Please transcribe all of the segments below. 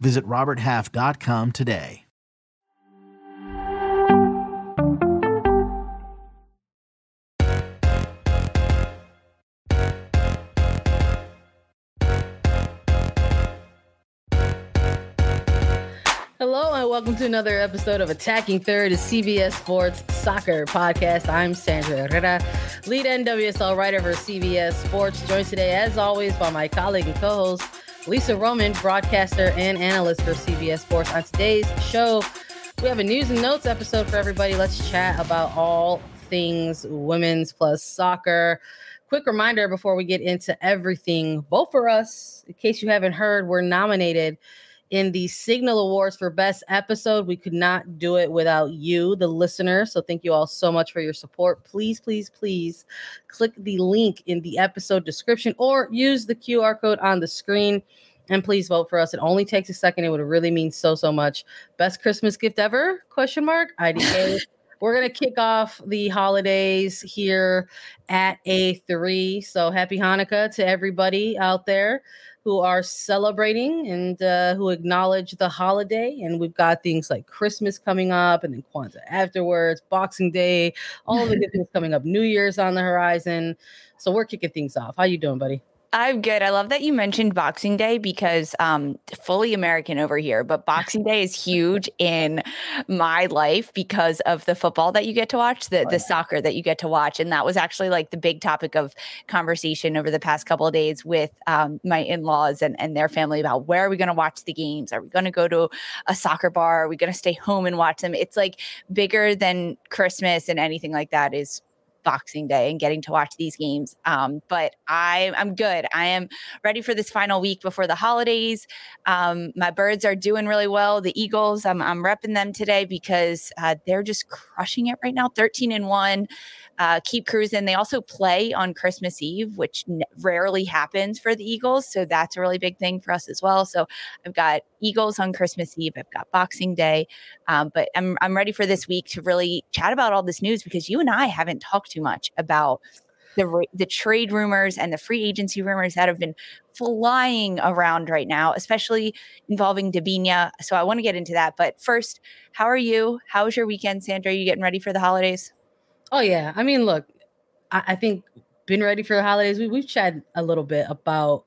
Visit RobertHalf.com today. Hello and welcome to another episode of Attacking Third, a CBS Sports Soccer podcast. I'm Sandra Herrera, lead NWSL writer for CBS Sports, joined today, as always, by my colleague and co-host Lisa Roman, broadcaster and analyst for CBS Sports. On today's show, we have a news and notes episode for everybody. Let's chat about all things women's plus soccer. Quick reminder before we get into everything, vote for us. In case you haven't heard, we're nominated in the Signal Awards for Best Episode. We could not do it without you, the listener. So thank you all so much for your support. Please, please, please click the link in the episode description or use the QR code on the screen. And please vote for us. It only takes a second. It would really mean so, so much. Best Christmas gift ever? Question mark. IDK. We're gonna kick off the holidays here at A3. So happy Hanukkah to everybody out there who are celebrating and uh, who acknowledge the holiday. And we've got things like Christmas coming up, and then Kwanzaa afterwards, Boxing Day, all of the good things coming up. New Year's on the horizon. So we're kicking things off. How you doing, buddy? I'm good. I love that you mentioned Boxing Day because um fully American over here, but Boxing Day is huge in my life because of the football that you get to watch, the the soccer that you get to watch, and that was actually like the big topic of conversation over the past couple of days with um, my in-laws and and their family about where are we going to watch the games? Are we going to go to a soccer bar? Are we going to stay home and watch them? It's like bigger than Christmas and anything like that is Boxing Day and getting to watch these games. Um, but I, I'm good. I am ready for this final week before the holidays. Um, my birds are doing really well. The Eagles, I'm, I'm repping them today because uh, they're just crushing it right now 13 and 1 uh, keep cruising. They also play on Christmas Eve, which n- rarely happens for the Eagles. So that's a really big thing for us as well. So I've got Eagles on Christmas Eve. I've got Boxing Day. Um, but I'm, I'm ready for this week to really chat about all this news because you and I haven't talked too much about the, the trade rumors and the free agency rumors that have been flying around right now, especially involving Debinha. So I want to get into that. But first, how are you? How was your weekend, Sandra? Are you getting ready for the holidays? Oh yeah. I mean, look, I, I think been ready for the holidays. We, we've chatted a little bit about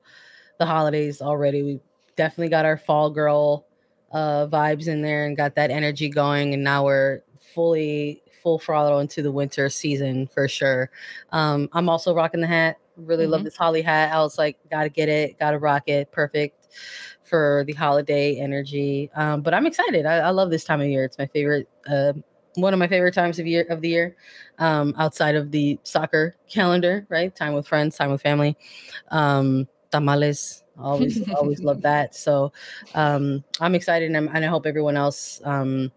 the holidays already. We definitely got our fall girl uh vibes in there and got that energy going. And now we're fully full throttle into the winter season for sure. Um, I'm also rocking the hat. Really love Mhm. this holly hat. I was like, gotta get it, gotta rock it. Perfect for the holiday energy. Um, but I'm excited. I, I love this time of year. It's my favorite uh, one of my favorite times of year of the year um outside of the soccer calendar right? Time with friends time with family um tamales always always love that. So um i'm excited and, I'm, and i hope everyone else um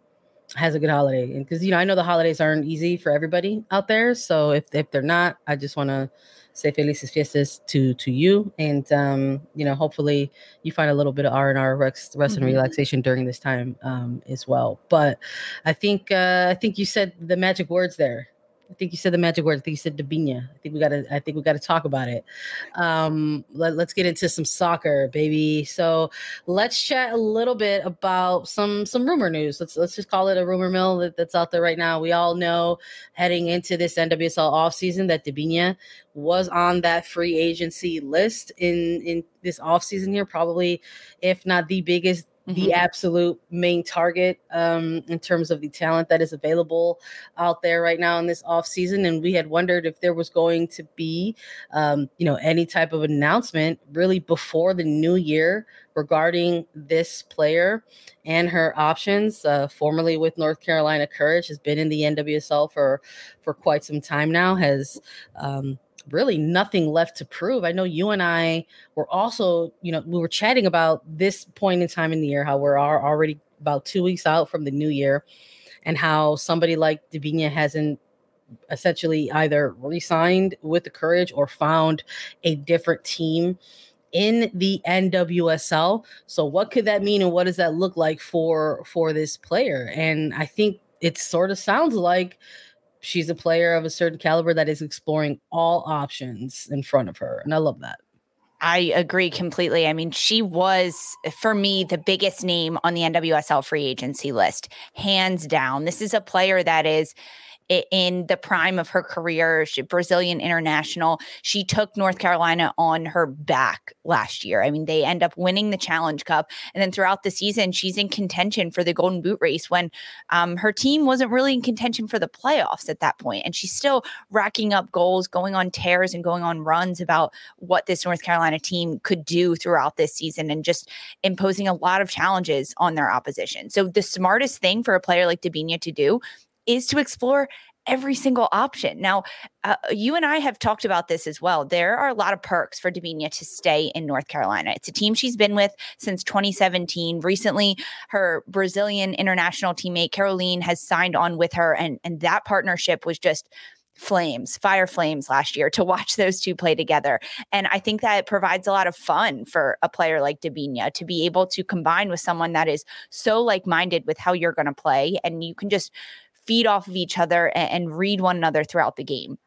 has a good holiday. And because you know i know the holidays aren't easy for everybody out there. So if if they're not i just want to say felices fiestas to to you. And um you know hopefully you find a little bit of r&r rest, rest mm-hmm. and relaxation during this time um as well. But i think uh i think you said the magic words there I think you said the magic word. I think you said Debinha. I think we gotta. I think we gotta talk about it. Um, let, let's get into some soccer, baby. So let's chat a little bit about some some rumor news. Let's let's just call it a rumor mill that, that's out there right now. We all know heading into this NWSL offseason that Debinha was on that free agency list in in this offseason here. Probably, if not the biggest mm-hmm. the absolute main target um, in terms of the talent that is available out there right now in this off season. And we had wondered if there was going to be, um, you know, any type of announcement really before the new year regarding this player and her options. Uh, formerly with North Carolina Courage, has been in the NWSL for for quite some time now. Has um, really nothing left to prove. I know you and I were also, you know, we were chatting about this point in time in the year, how we're already about two weeks out from the new year, and how somebody like Debinha hasn't essentially either re-signed with the Courage or found a different team in the NWSL. So what could that mean and what does that look like for for this player? And I think it sort of sounds like she's a player of a certain caliber that is exploring all options in front of her. And I love that. I agree completely. I mean, she was, for me, the biggest name on the NWSL free agency list, hands down. This is a player that is in the prime of her career, she, Brazilian international. She took North Carolina on her back last year. I mean, they end up winning the Challenge Cup. And then throughout the season, she's in contention for the Golden Boot race when um, her team wasn't really in contention for the playoffs at that point. And she's still racking up goals, going on tears and going on runs about what this North Carolina team could do throughout this season and just imposing a lot of challenges on their opposition. So the smartest thing for a player like Debinha to do is to explore every single option. Now, uh, you and I have talked about this as well. There are a lot of perks for Debinha to stay in North Carolina. It's a team she's been with since 2017. Recently, her Brazilian international teammate Kerolin has signed on with her, and and that partnership was just flames, fire flames last year to watch those two play together. And I think that provides a lot of fun for a player like Debinha to be able to combine with someone that is so like minded with how you're going to play. And you can just feed off of each other and, and read one another throughout the game.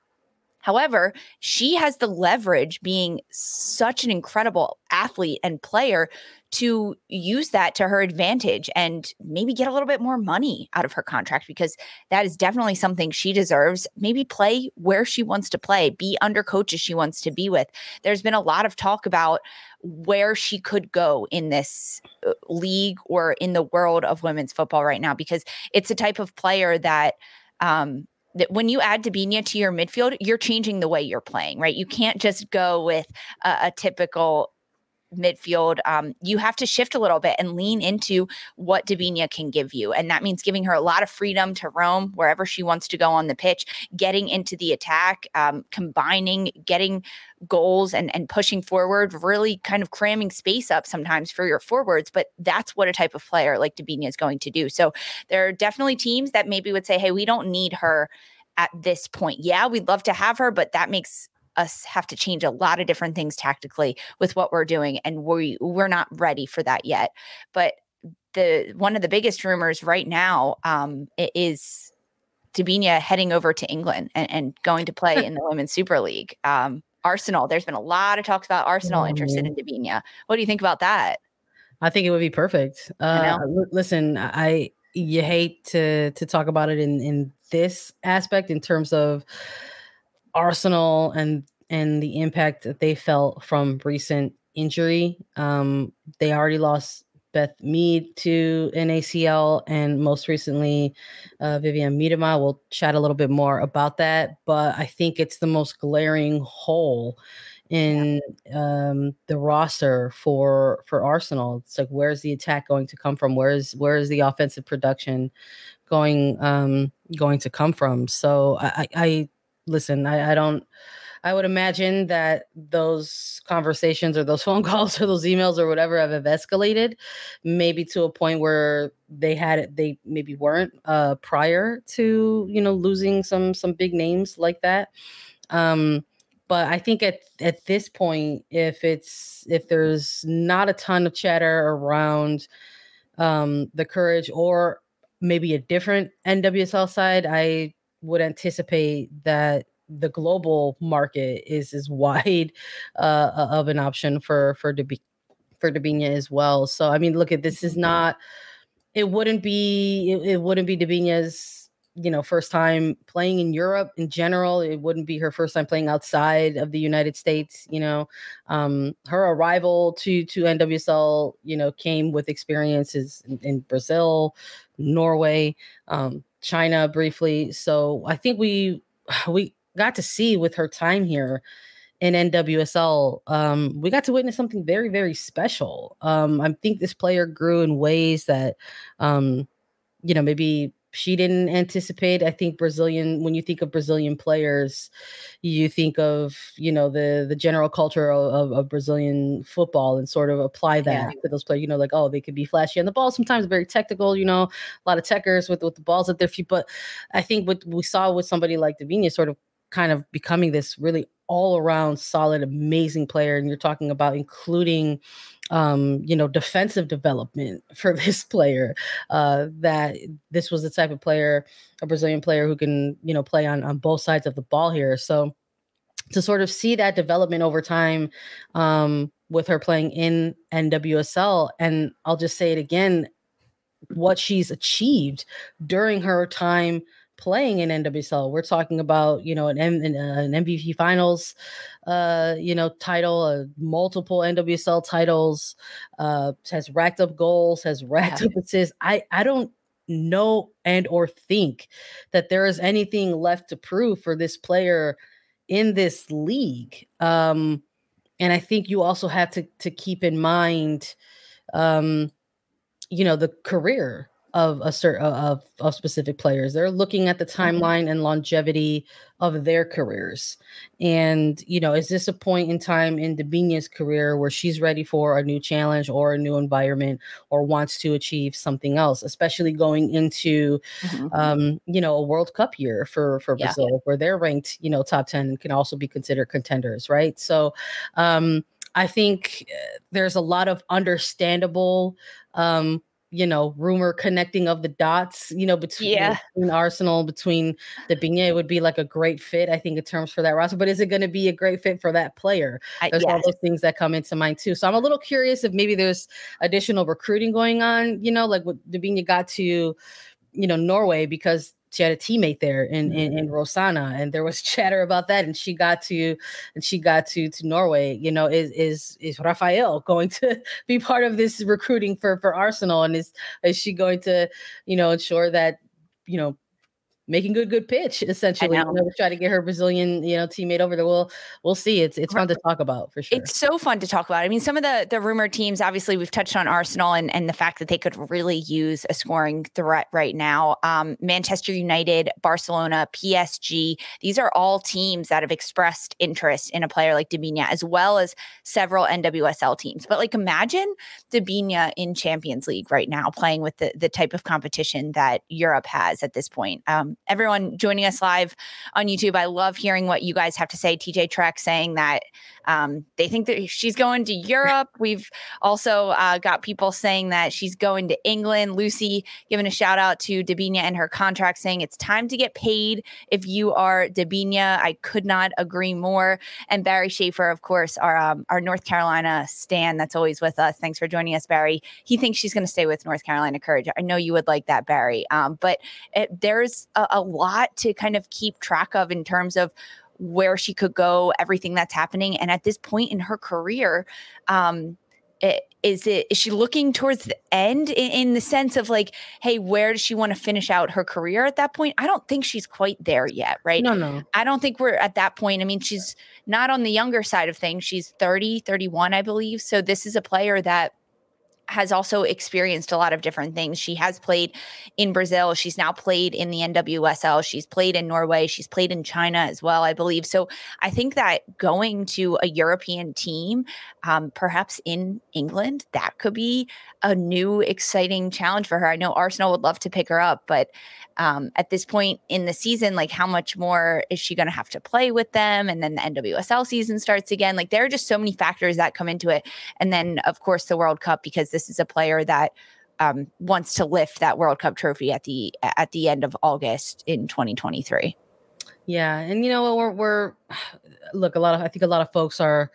However, she has the leverage being such an incredible athlete and player to use that to her advantage and maybe get a little bit more money out of her contract because that is definitely something she deserves. Maybe play where she wants to play, be under coaches she wants to be with. There's been a lot of talk about where she could go in this uh, league or in the world of women's football right now because it's a type of player that um, that when you add Debinha to your midfield, you're changing the way you're playing, right? You can't just go with a, a typical midfield, um, you have to shift a little bit and lean into what Debinha can give you. And that means giving her a lot of freedom to roam wherever she wants to go on the pitch, getting into the attack, um, combining, getting goals and, and pushing forward, really kind of cramming space up sometimes for your forwards. But that's what a type of player like Debinha is going to do. So there are definitely teams that maybe would say, hey, we don't need her at this point. Yeah, we'd love to have her, but that makes us have to change a lot of different things tactically with what we're doing and we we're not ready for that yet but the one of the biggest rumors right now um, is Debinha heading over to England and, and going to play in the Women's Super League. Um, Arsenal, there's been a lot of talks about Arsenal mm-hmm. interested in Debinha. What do you think about that? I think it would be perfect. Uh, listen, I you hate to to talk about it in in this aspect in terms of Arsenal and and the impact that they felt from recent injury. Um, they already lost Beth Mead to an ACL, and most recently, uh, Vivianne Miedema. We'll chat a little bit more about that, but I think it's the most glaring hole in um, the roster for for Arsenal. It's like where's the attack going to come from? Where's where is the offensive production going um, going to come from? So I, I listen, I, I don't. I would imagine that those conversations or those phone calls or those emails or whatever have escalated, maybe to a point where they had it, they maybe weren't uh, prior to you know losing some some big names like that. Um, but I think at at this point, if it's if there's not a ton of chatter around um, the courage or maybe a different NWSL side, I would anticipate that the global market is as wide uh, of an option for for Deb- for Debinha as well. So I mean, look at this is mm-hmm. not. It wouldn't be it, it wouldn't be Debinha's you know first time playing in Europe in general. It wouldn't be her first time playing outside of the United States. You know, um, her arrival to to NWSL you know came with experiences in, in Brazil, Norway, um, China briefly. So I think we we got to see with her time here in NWSL, um, we got to witness something very, very special. Um, I think this player grew in ways that, um, you know, maybe she didn't anticipate. I think Brazilian, when you think of Brazilian players, you think of you know the the general culture of, of Brazilian football and sort of apply that yeah. to those players. You know, like oh, they could be flashy on the ball, sometimes very technical. You know, a lot of techers with with the balls at their feet. But I think what we saw with somebody like Debinha sort of kind of becoming this really all around solid, amazing player. And you're talking about including, um, you know, defensive development for this player. Uh, that this was the type of player, a Brazilian player who can, you know, play on on both sides of the ball here. So to sort of see that development over time um, with her playing in NWSL, and I'll just say it again, what she's achieved during her time playing in NWSL. We're talking about you know an M, uh, an MVP Finals, uh, you know title, uh, multiple NWSL titles, uh, has racked up goals, has racked yeah. up assists. I I don't know and or think that there is anything left to prove for this player in this league. Um, and I think you also have to to keep in mind, um, you know, the career of a certain of, of specific players. They're looking at the mm-hmm. timeline and longevity of their careers. And, you know, is this a point in time in Debinha's career where she's ready for a new challenge or a new environment or wants to achieve something else, especially going into, mm-hmm. um, you know, a World Cup year for, for yeah. Brazil, where they're ranked, you know, top 10 and can also be considered contenders, right? So, um, I think uh, there's a lot of understandable um, you know, rumor connecting of the dots, you know, between, yeah. between Arsenal, between the Debinha would be like a great fit, I think, in terms for that roster. But is it going to be a great fit for that player? There's yes. all those things that come into mind too. So I'm a little curious if maybe there's additional recruiting going on, you know, like what Debinha got to, you know, Norway because she had a teammate there in, in, in mm-hmm. Rosanna, and there was chatter about that. And she got to, and she got to to Norway. You know, is is is Rafaelle going to be part of this recruiting for for Arsenal? And is is she going to, you know, ensure that you know making good good pitch essentially you know, try to get her Brazilian you know teammate over there. We'll we'll see. It's it's fun to talk about for sure. It's so fun to talk about. I mean, some of the the rumored teams. Obviously, we've touched on Arsenal and and the fact that they could really use a scoring threat right now. Um, Manchester United, Barcelona, PSG. These are all teams that have expressed interest in a player like Debinha, as well as several NWSL teams. But like, imagine Debinha in Champions League right now, playing with the the type of competition that Europe has at this point. Um, everyone joining us live on YouTube. I love hearing what you guys have to say. TJ Trek saying that um, they think that she's going to Europe. We've also uh, got people saying that she's going to England. Lucy giving a shout out to Debinha and her contract, saying it's time to get paid if you are Debinha. I could not agree more. And Barry Schaefer, of course, our um, our North Carolina Stan that's always with us. Thanks for joining us, Barry. He thinks she's going to stay with North Carolina Courage. I know you would like that, Barry. Um, but it, there's a, a lot to kind of keep track of in terms of where she could go, everything that's happening. And at this point in her career, um, it, is it is she looking towards the end in, in, the sense of like hey where does she want to finish out her career at that point? I don't think she's quite there yet right? No no. I don't think we're at that point. I mean she's not on the younger side of things. She's 30 31 i believe. So this is a player that has also experienced a lot of different things. She has played in Brazil. She's now played in the NWSL. She's played in Norway. She's played in China as well, I believe. So I think that going to a European team, um, perhaps in England, that could be a new exciting challenge for her. I know Arsenal would love to pick her up, but um, at this point in the season, like how much more is she going to have to play with them? And then the NWSL season starts again. Like there are just so many factors that come into it. And then, of course, the World Cup, because is a player that um, wants to lift that World Cup trophy at the at the end of August in 2023. Yeah, and you know we're we're look a lot of I think a lot of folks are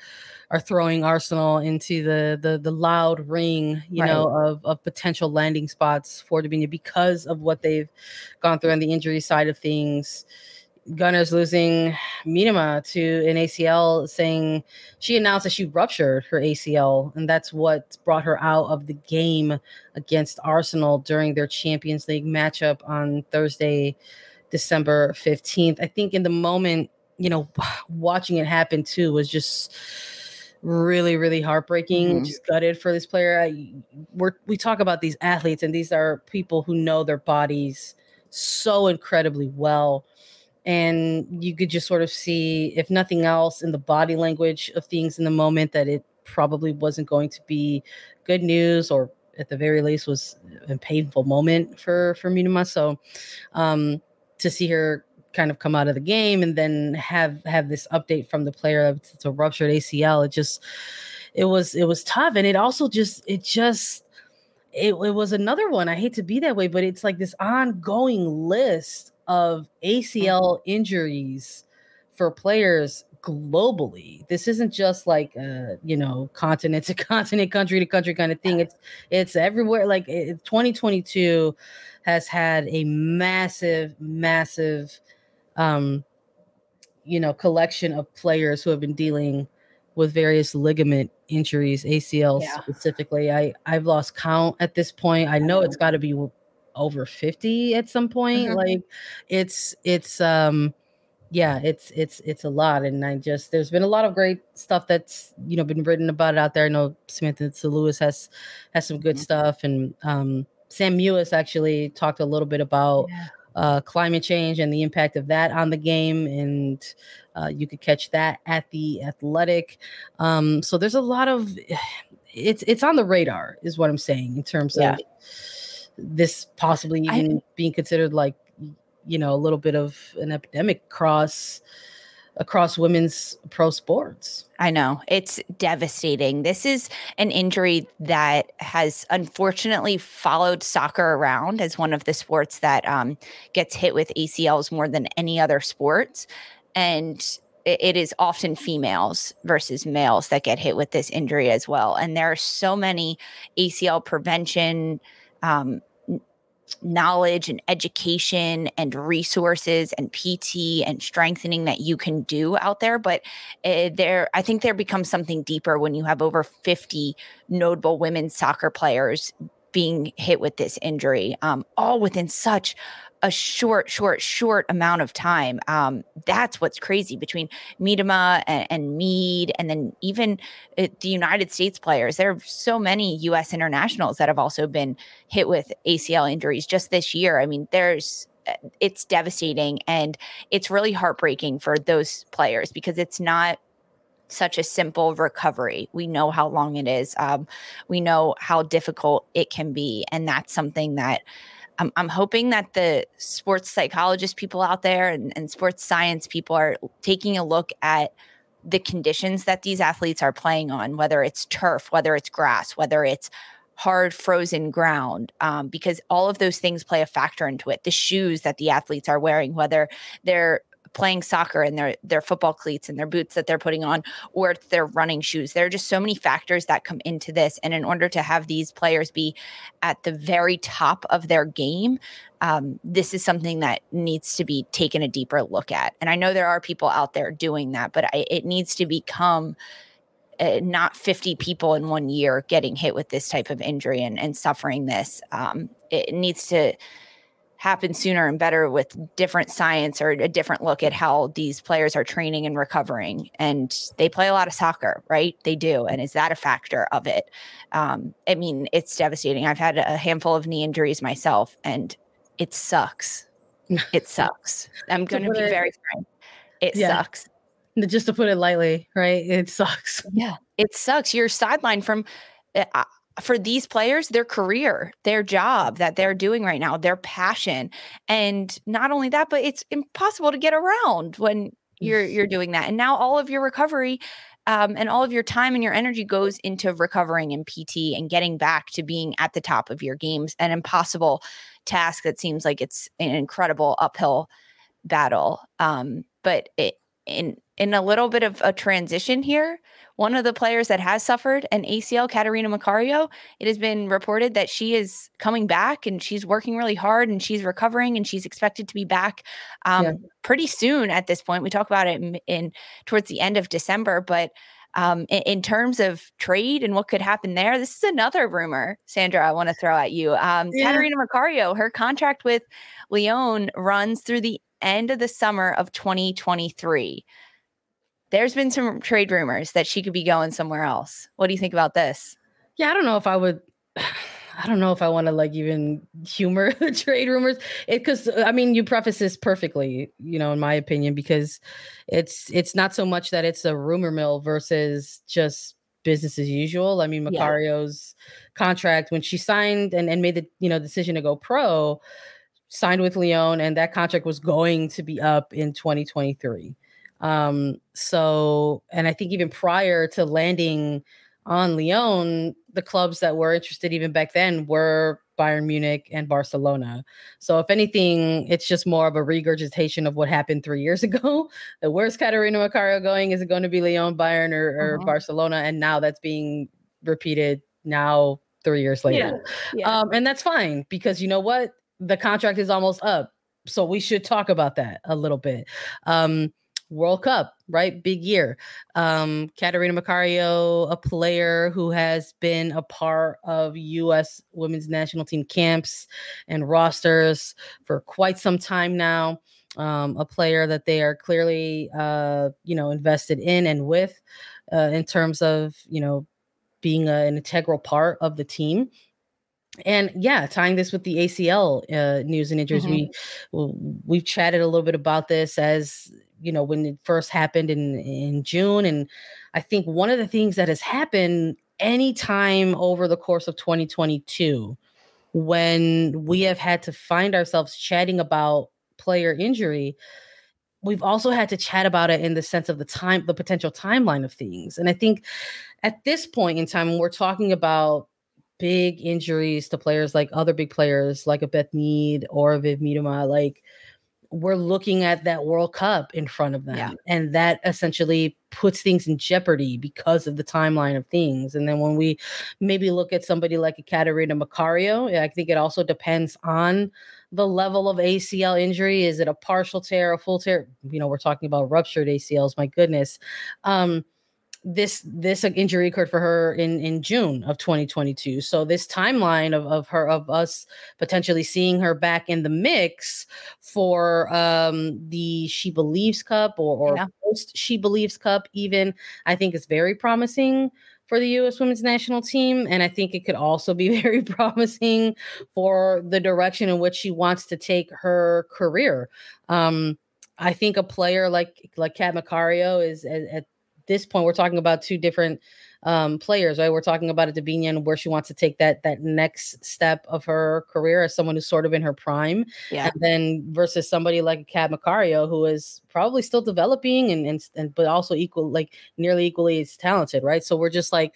are throwing Arsenal into the the the loud ring, you right. know, of of potential landing spots for Debinha because of what they've gone through on the injury side of things. Gunners losing Miedema to an ACL, saying she announced that she ruptured her ACL, and that's what brought her out of the game against Arsenal during their Champions League matchup on Thursday, December 15th. I think in the moment, you know, watching it happen too was just really really heartbreaking mm-hmm. just gutted for this player I, we're, we talk about these athletes and these are people who know their bodies so incredibly well and you could just sort of see if nothing else in the body language of things in the moment that it probably wasn't going to be good news or at the very least was a painful moment for for Miedema. So um to see her kind of come out of the game and then have have this update from the player it's a ruptured ACL. It just it was it was tough, and it also just it just it, it was another one. I hate to be that way, but it's like this ongoing list of ACL injuries for players globally. This isn't just like uh, you know, continent to continent, country to country kind of thing. It's it's everywhere. Like it, 2022 has had a massive, massive um, you know, collection of players who have been dealing with various ligament injuries, ACL yeah. specifically. I I've lost count at this point. I know it's got to be over 50 at some point. Mm-hmm. Like it's it's um yeah, it's it's it's a lot, and I just there's been a lot of great stuff that's you know been written about it out there. I know Samantha Lewis has has some good mm-hmm. stuff, and um Sam Mewis actually talked a little bit about. Yeah uh, climate change and the impact of that on the game. And uh, you could catch that at the Athletic. Um, so there's a lot of it's it's on the radar, is what I'm saying in terms yeah. of this possibly even I, being considered like you know a little bit of an epidemic cross across women's pro sports. I know it's devastating. This is an injury that has unfortunately followed soccer around as one of the sports that um, gets hit with ACLs more than any other sports. And it is often females versus males that get hit with this injury as well. And there are so many ACL prevention um, knowledge and education and resources and PT and strengthening that you can do out there. But uh, there, I think there becomes something deeper when you have over 50 notable women's soccer players being hit with this injury, um, all within such a short, short, short amount of time. Um, that's what's crazy between Miedema and, and Mead, and then even uh, the United States players. There are so many U.S. internationals that have also been hit with ACL injuries just this year. I mean, there's uh, it's devastating and it's really heartbreaking for those players because it's not such a simple recovery. We know how long it is. Um, we know how difficult it can be, and that's something that I'm, I'm hoping that the sports psychologist people out there and, and sports science people are taking a look at the conditions that these athletes are playing on, whether it's turf, whether it's grass, whether it's hard frozen ground um, because all of those things play a factor into it. The shoes that the athletes are wearing whether they're playing soccer and their their football cleats and their boots that they're putting on or it's their running shoes. There are just so many factors that come into this. And in order to have these players be at the very top of their game, um, this is something that needs to be taken a deeper look at. And I know there are people out there doing that, but I, it needs to become uh, not 50 people in one year getting hit with this type of injury and, and suffering this. Um, it needs to happen sooner and better with different science or a different look at how these players are training and recovering. And they play a lot of soccer, right? They do. And is that a factor of it? Um, I mean, it's devastating. I've had a handful of knee injuries myself, and it sucks. It sucks. I'm going to be very frank. It yeah. sucks. Just to put it lightly, right? It sucks. Yeah, it sucks. You're sidelined from. Uh, for these players, their career, their job that they're doing right now, their passion. And not only that, but it's impossible to get around when you're you're doing that. And now all of your recovery um, and all of your time and your energy goes into recovering in PT and getting back to being at the top of your games. An impossible task that seems like it's an incredible uphill battle. Um, but it, in in a little bit of a transition here, one of the players that has suffered an ACL, Catarina Macario, it has been reported that she is coming back and she's working really hard and she's recovering and she's expected to be back um, yeah. pretty soon at this point. We talk about it in, in towards the end of December, but um, in, in, terms of trade and what could happen there, this is another rumor, Sandra, I want to throw at you. Um, yeah. Catarina Macario, her contract with Lyon runs through the end of the summer of 2023 there's been some trade rumors that she could be going somewhere else. What do you think about this? Yeah, I don't know if I would. I don't know if I want to like even humor the trade rumors. It because I mean you preface this perfectly, you know, in my opinion, because it's it's not so much that it's a rumor mill versus just business as usual. I mean, Macario's yeah. contract when she signed and, and made the you know decision to go pro, signed with Lyon, and that contract was going to be up in 2023. Um, so, and I think even prior to landing on Lyon, the clubs that were interested even back then were Bayern Munich and Barcelona. So, if anything, it's just more of a regurgitation of what happened three years ago. the where's Catarina Macario going? Is it going to be Lyon, Bayern, or, or uh-huh. Barcelona? And now that's being repeated now three years later. Yeah. Yeah. Um, and that's fine because you know what? The contract is almost up. So we should talk about that a little bit. Um, World Cup, right? Big year. Um, Catarina Macario, a player who has been a part of U.S. women's national team camps and rosters for quite some time now. Um, a player that they are clearly, uh, you know, invested in and with uh, in terms of, you know, being a, an integral part of the team and yeah tying this with the acl uh, news and injuries mm-hmm. we we've chatted a little bit about this as you know when it first happened in in June and I think one of the things that has happened anytime over the course of 2022 when we have had to find ourselves chatting about player injury we've also had to chat about it in the sense of the time the potential timeline of things and i think at this point in time when we're talking about big injuries to players like other big players like a Beth Mead or a Viv Miedema, like we're looking at that World Cup in front of them. Yeah. And that essentially puts things in jeopardy because of the timeline of things. And then when we maybe look at somebody like a Catarina Macario, I think it also depends on the level of ACL injury. Is it a partial tear, a full tear? You know, we're talking about ruptured ACLs, my goodness. Um, this this injury occurred for her in in June of 2022. So this timeline of, of her of us potentially seeing her back in the mix for um the She Believes Cup or, or yeah. post She Believes Cup even I think is very promising for the US women's national team and I think it could also be very promising for the direction in which she wants to take her career. Um I think a player like like Kat Macario is at, at this point, we're talking about two different um, players, right? We're talking about a Debinha where she wants to take that that next step of her career as someone who's sort of in her prime, yeah. and then versus somebody like a Kat Macario who is probably still developing and, and and but also equal like nearly equally as talented, right? So we're just like,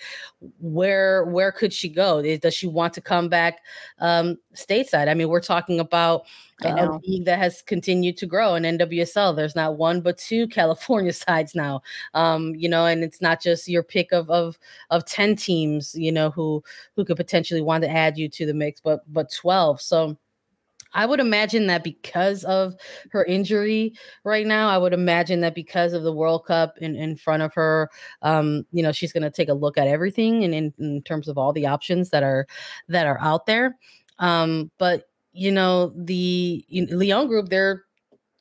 where where could she go? Does she want to come back um, stateside? I mean, we're talking about a league that has continued to grow in NWSL. There's not one but two California sides now. Um, you know, and it's not just your pick of of of 10 teams, you know, who who could potentially want to add you to the mix, but but 12. So I would imagine that because of her injury right now, I would imagine that because of the World Cup in, in front of her, um, you know, she's going to take a look at everything and in, in terms of all the options that are that are out there. Um, but you know the Lyon Group, they're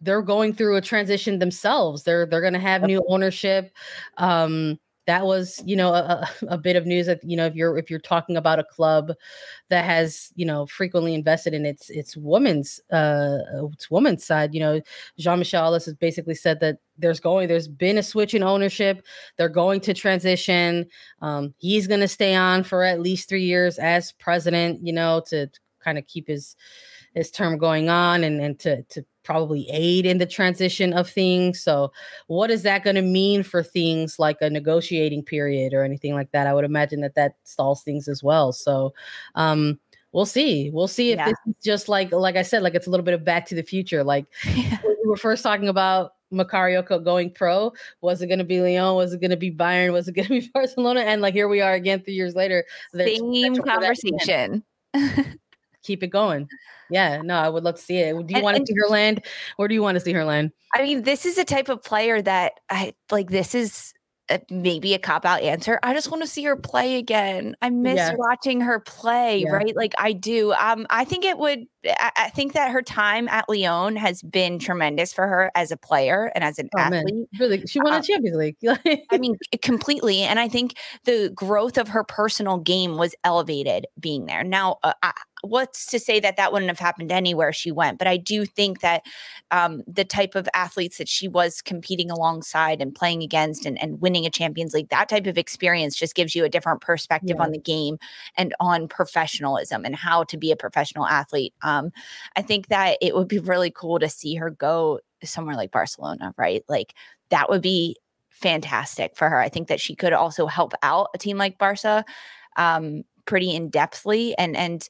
they're going through a transition themselves. They're they're going to have new ownership. Um, that was you know a, a, bit of news that you know if you're if you're talking about a club that has you know frequently invested in its its women's uh its women's side you know jean-michel Aulas has basically said that there's going there's been a switch in ownership they're going to transition um he's going to stay on for at least three years as president you know to kind of keep his his term going on and and to to probably aid in the transition of things. So, what is that going to mean for things like a negotiating period or anything like that? I would imagine that that stalls things as well. So, um, we'll see. We'll see if yeah. this is just like, like I said, like it's a little bit of Back to the Future. Like we were first talking about Macario going pro. Was it going to be Lyon? Was it going to be Bayern? Was it going to be Barcelona? And like here we are again, three years later. Same conversation. keep it going. Yeah, no, I would love to see it. Do you and, want to see her land? Where do you want to see her land? I mean, this is a type of player that I like. This is a, maybe a cop out answer. I just want to see her play again. I miss yeah. watching her play, yeah. right? Like I do. Um, I think it would. I, I, think that her time at Lyon has been tremendous for her as a player and as an oh, athlete. Man. Really, she won a um, Champions League. I mean, completely. And I think the growth of her personal game was elevated being there. Now, uh, I, what's to say that that wouldn't have happened anywhere she went but i do think that um, the type of athletes that she was competing alongside and playing against and, and winning a champions league that type of experience just gives you a different perspective yeah. on the game and on professionalism and how to be a professional athlete um, i think that it would be really cool to see her go somewhere like barcelona right? Like that would be fantastic for her. I think that she could also help out a team like barca um, pretty in depthly and and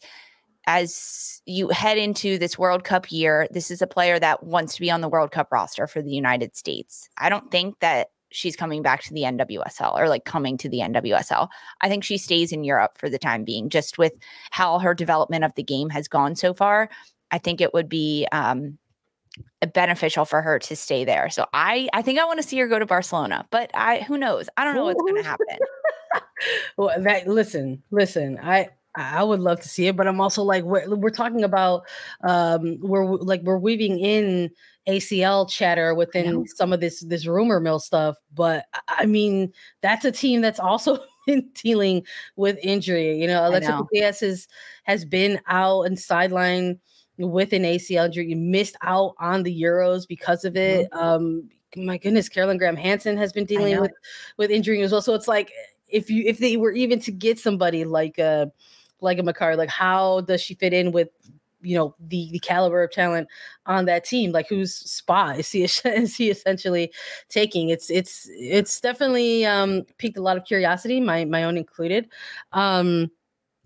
as you head into this World Cup year, this is a player that wants to be on the World Cup roster for the United States. I don't think that she's coming back to the NWSL or like coming to the NWSL. I think she stays in Europe for the time being, just with how her development of the game has gone so far. I think it would be um, beneficial for her to stay there. So I I think I want to see her go to Barcelona, but I who knows? I don't know what's going to happen. well, that listen, listen. I I would love to see it, but I'm also like we're, we're talking about um we're like we're weaving in ACL chatter within some of this this rumor mill stuff, but I mean that's a team that's also been dealing with injury. You know, Alexa Putellas has has been out and sidelined with an ACL injury. You missed out on the Euros because of it. Mm-hmm. Um, my goodness, Caroline Graham Hansen has been dealing with with injury as well. So it's like if you if they were even to get somebody like uh like a Macario, like how does she fit in with you know the the caliber of talent on that team? Like whose spot is he is he essentially taking? It's it's it's definitely um piqued a lot of curiosity my my own included. Um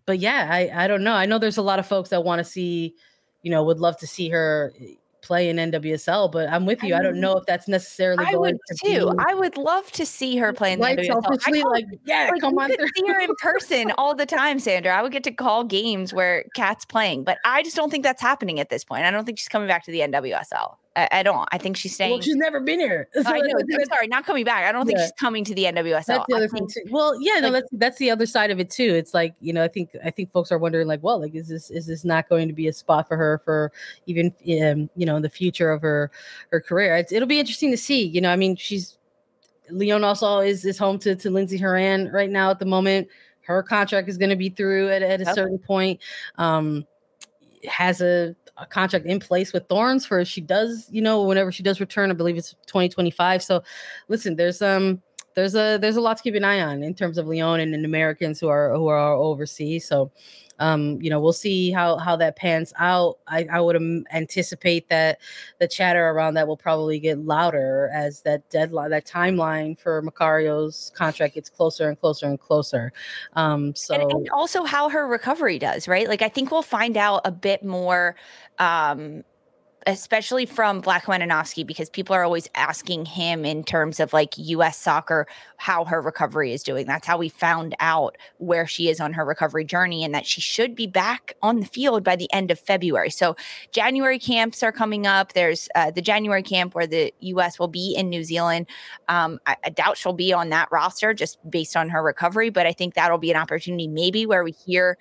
but yeah i i don't know. I know there's a lot of folks that want to see you know would love to see her play in NWSL, but I'm with you. I, I don't know if that's necessarily. I would to too. Be, I would love to see her play in the NWSL. like, yeah, like, come on. Could see her in person all the time, Sandra. I would get to call games where Kat's playing, but I just don't think that's happening at this point. I don't think she's coming back to the NWSL. I, I, don't. I think she's staying. Well, she's never been here. So I know. I'm sorry, not coming back. I don't think yeah. she's coming to the NWSL. That's the other thing too. Well, yeah, like, no, that's that's the other side of it too. It's like you know, I think I think folks are wondering like, well, like, is this is this not going to be a spot for her for even um, you know the future of her her career? It's, it'll be interesting to see. You know, I mean, she's Lyon also is is home to to Lindsey Horan right now at the moment. Her contract is going to be through at, at a certain point. Um, has a a contract in place with Thorns for she does, you know, whenever she does return, I believe it's 2025. So listen, there's um there's a there's a lot to keep an eye on in terms of Lyon and, and Americans who are who are overseas. So um, you know, we'll see how how that pans out. I, I would anticipate that the chatter around that will probably get louder as that deadline, that timeline for Macario's contract gets closer and closer and closer. Um, so and, and also how her recovery does, right? Like I think we'll find out a bit more um especially from Vlatko Andonovski, because people are always asking him in terms of like US soccer, how her recovery is doing. That's how we found out where she is on her recovery journey and that she should be back on the field by the end of February. So, January camps are coming up. There's uh, the January camp where the US will be in New Zealand. Um, I, I doubt she'll be on that roster just based on her recovery, but I think that'll be an opportunity maybe where we hear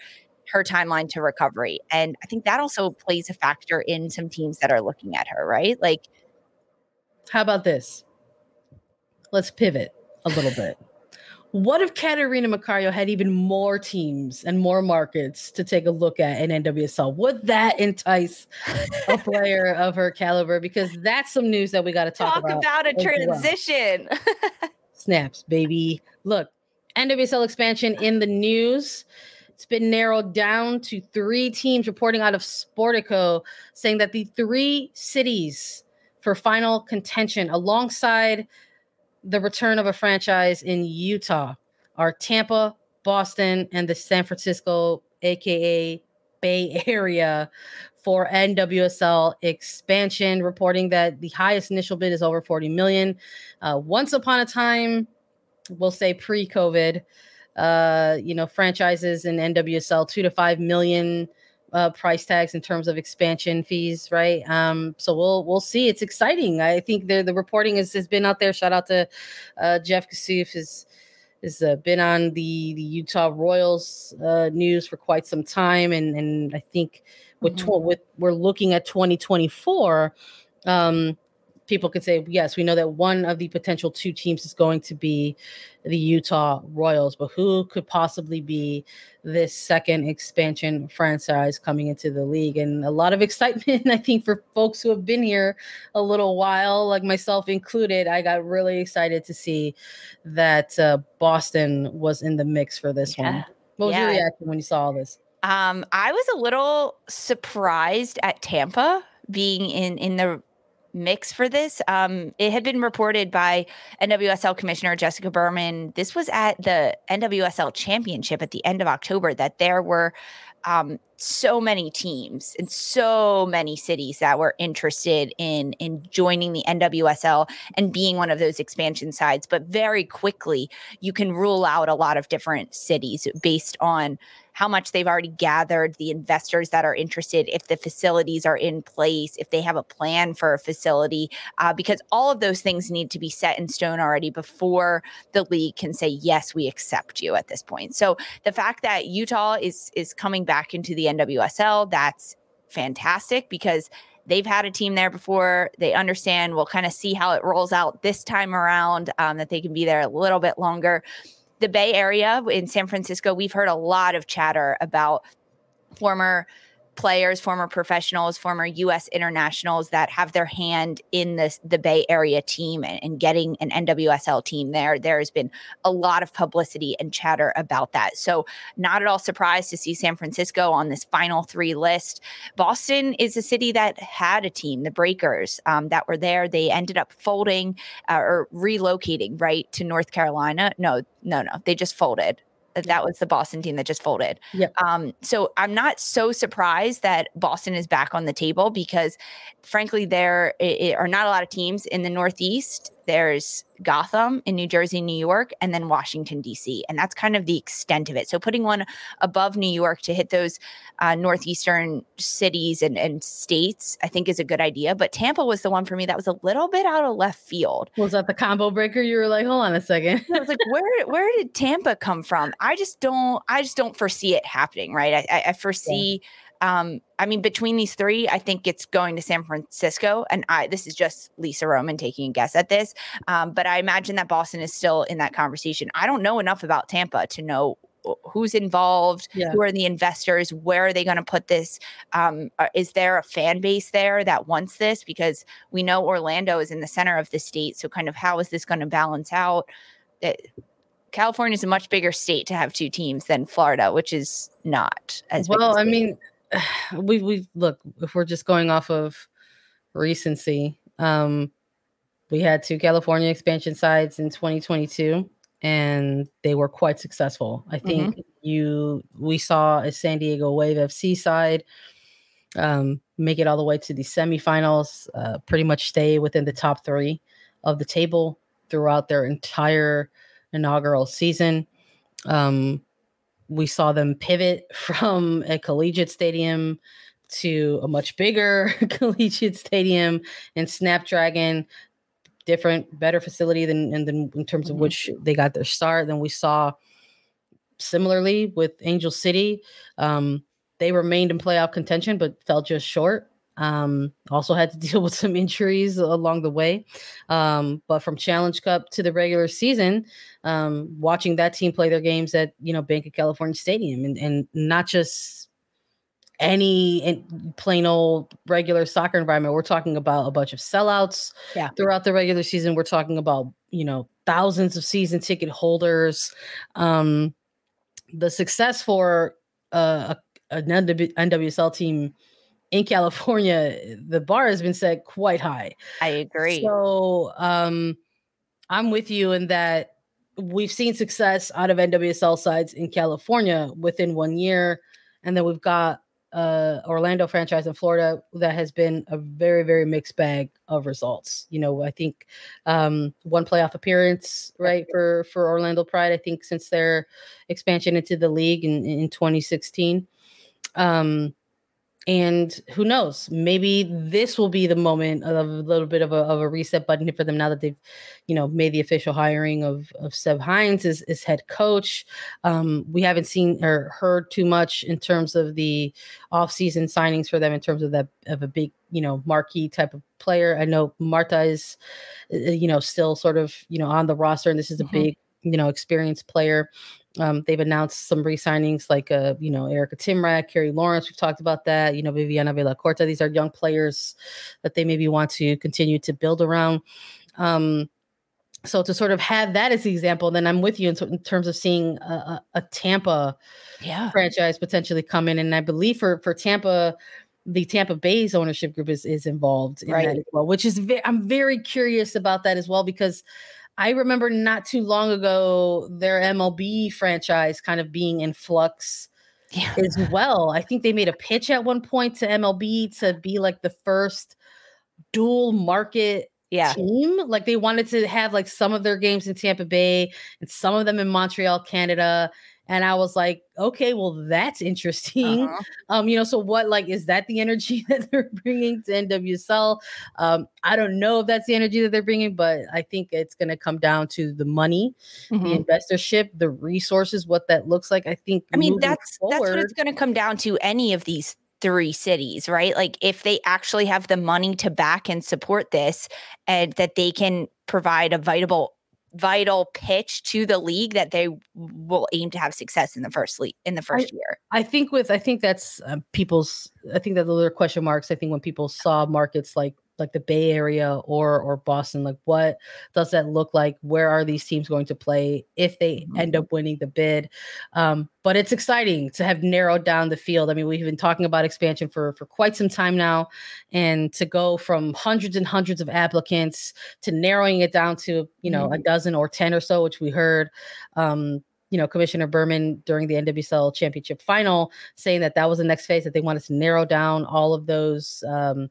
her timeline to recovery. And I think that also plays a factor in some teams that are looking at her, right? Like, how about this? Let's pivot a little bit. What if Catarina Macario had even more teams and more markets to take a look at in NWSL? Would that entice a player of her caliber? Because that's some news that we got to talk, talk about. Talk about a transition. Snaps, baby. Look, NWSL expansion in the news. It's been narrowed down to three teams reporting out of Sportico saying that the three cities for final contention alongside the return of a franchise in Utah are Tampa, Boston, and the San Francisco, aka Bay Area, for NWSL expansion, reporting that the highest initial bid is over 40 million. Uh, once upon a time, we'll say pre-COVID, uh, you know, franchises in NWSL two to five million uh, price tags in terms of expansion fees, right? Um, so we'll we'll see. It's exciting. I think the the reporting has, has been out there. Shout out to uh, Jeff Kassouf has has uh, been on the the Utah Royals uh, news for quite some time, and and I think with mm-hmm. tw- with we're looking at 2024. Um, people could say, yes, we know that one of the potential two teams is going to be the Utah Royals, but who could possibly be this second expansion franchise coming into the league? And a lot of excitement, I think, for folks who have been here a little while, like myself included. I got really excited to see that uh, Boston was in the mix for this yeah. one. What was yeah. your reaction when you saw all this? Um, I was a little surprised at Tampa being in in the mix for this. Um, it had been reported by NWSL Commissioner Jessica Berman. This was at the NWSL Championship at the end of October that there were um, so many teams and so many cities that were interested in in joining the NWSL and being one of those expansion sides. But very quickly, you can rule out a lot of different cities based on how much they've already gathered, the investors that are interested, if the facilities are in place, if they have a plan for a facility, uh, because all of those things need to be set in stone already before the league can say yes, we accept you at this point. So the fact that Utah is is coming back into the NWSL, that's fantastic because they've had a team there before. They understand. We'll kind of see how it rolls out this time around. Um, that they can be there a little bit longer the Bay Area in San Francisco, we've heard a lot of chatter about former players, former professionals, former U.S. internationals that have their hand in this the Bay Area team and, and, getting an NWSL team there. There has been a lot of publicity and chatter about that. So, not at all surprised to see San Francisco on this final three list. Boston is a city that had a team, the Breakers, um, that were there. They ended up folding uh, or relocating right to North Carolina. No, no, no, they just folded that was the Boston team that just folded. Yep. Um, so I'm not so surprised that Boston is back on the table because, frankly, there are not a lot of teams in the Northeast there's Gotham in New Jersey, New York, and then Washington, D.C. And that's kind of the extent of it. So putting one above New York to hit those uh, Northeastern cities and, and states, I think is a good idea. But Tampa was the one for me that was a little bit out of left field. Was that the combo breaker? You were like, hold on a second. I was like, where where did Tampa come from? I just don't I just don't foresee it happening, right? I, I, I foresee yeah um, I mean, between these three, I think it's going to San Francisco. And I this is just Lisa Roman taking a guess at this. Um, but I imagine that Boston is still in that conversation. I don't know enough about Tampa to know who's involved yeah. who are the investors where are they going to put this um, uh, is there a fan base there that wants this because we know orlando is in the center of the state so kind of how is this going to balance out it, california is a much bigger state to have two teams than florida which is not as well i mean we we look if we're just going off of recency um we had two california expansion sides in 2022 and they were quite successful i think mm-hmm. you we saw a san diego wave fc side um make it all the way to the semifinals uh, pretty much stay within the top three of the table throughout their entire inaugural season um we saw them pivot from a collegiate stadium to a much bigger collegiate stadium and Snapdragon, different, better facility than, than in terms of mm-hmm. which they got their start. Then we saw similarly with Angel City. Um, they remained in playoff contention, but fell just short. Um, also had to deal with some injuries along the way. Um, but from Challenge Cup to the regular season, um, watching that team play their games at you know Bank of California Stadium and, and not just any plain old regular soccer environment. We're talking about a bunch of sellouts yeah. throughout the regular season. We're talking about, you know, thousands of season ticket holders. Um, the success for uh, a, an NWSL team in California, the bar has been set quite high. I agree. So um, I'm with you in that we've seen success out of NWSL sides in California within one year. And then we've got uh, Orlando franchise in Florida that has been a very, very mixed bag of results. You know, I think um, one playoff appearance, right, for for Orlando Pride. I think since their expansion into the league in, in 2016. Um, and who knows maybe this will be the moment of a little bit of a, of a reset button for them now that they've you know made the official hiring of of seb hines as, as head coach. Um, we haven't seen or heard too much in terms of the off-season signings for them in terms of that of a big you know marquee type of player. I know marta is uh, you know still sort of you know on the roster and this is a mm-hmm. big you know experienced player um, they've announced some re-signings like uh, you know Erica Tymrak, Carrie Lawrence. We've talked about that. You know Viviana Villacorta. These are young players that they maybe want to continue to build around. Um, so to sort of have that as the example, then I'm with you in, t- in terms of seeing a, a, a Tampa yeah. franchise potentially come in, and I believe for for Tampa the Tampa Bay's ownership group is is involved in right. that as well, which is ve- I'm very curious about that as well because I remember not too long ago their MLB franchise kind of being in flux yeah. as well. I think they made a pitch at one point to MLB to be like the first dual market yeah. team. Like they wanted to have like some of their games in Tampa Bay and some of them in Montreal, Canada. And I was like, okay, well, that's interesting. Uh-huh. Um, you know, so what like is that the energy that they're bringing to NWSL? Um, I don't know if that's the energy that they're bringing, but I think it's going to come down to the money, mm-hmm. the investorship, the resources, what that looks like. I think. I mean, that's forward, that's what it's going to come down to. Any of these three cities, right? Like if they actually have the money to back and support this, and that they can provide a vital vital pitch to the league that they will aim to have success in the first league in the first I, year. I think with I think that's uh, people's I think that those are question marks. I think when people saw markets like like the Bay Area or or Boston? Like what does that look like? Where are these teams going to play if they mm-hmm. end up winning the bid? Um, but it's exciting to have narrowed down the field. I mean, we've been talking about expansion for for quite some time now, and to go from hundreds and hundreds of applicants to narrowing it down to you know mm-hmm. a dozen or ten or so, which we heard. Um, you know, Commissioner Berman during the NWSL championship final saying that that was the next phase that they wanted to narrow down all of those um,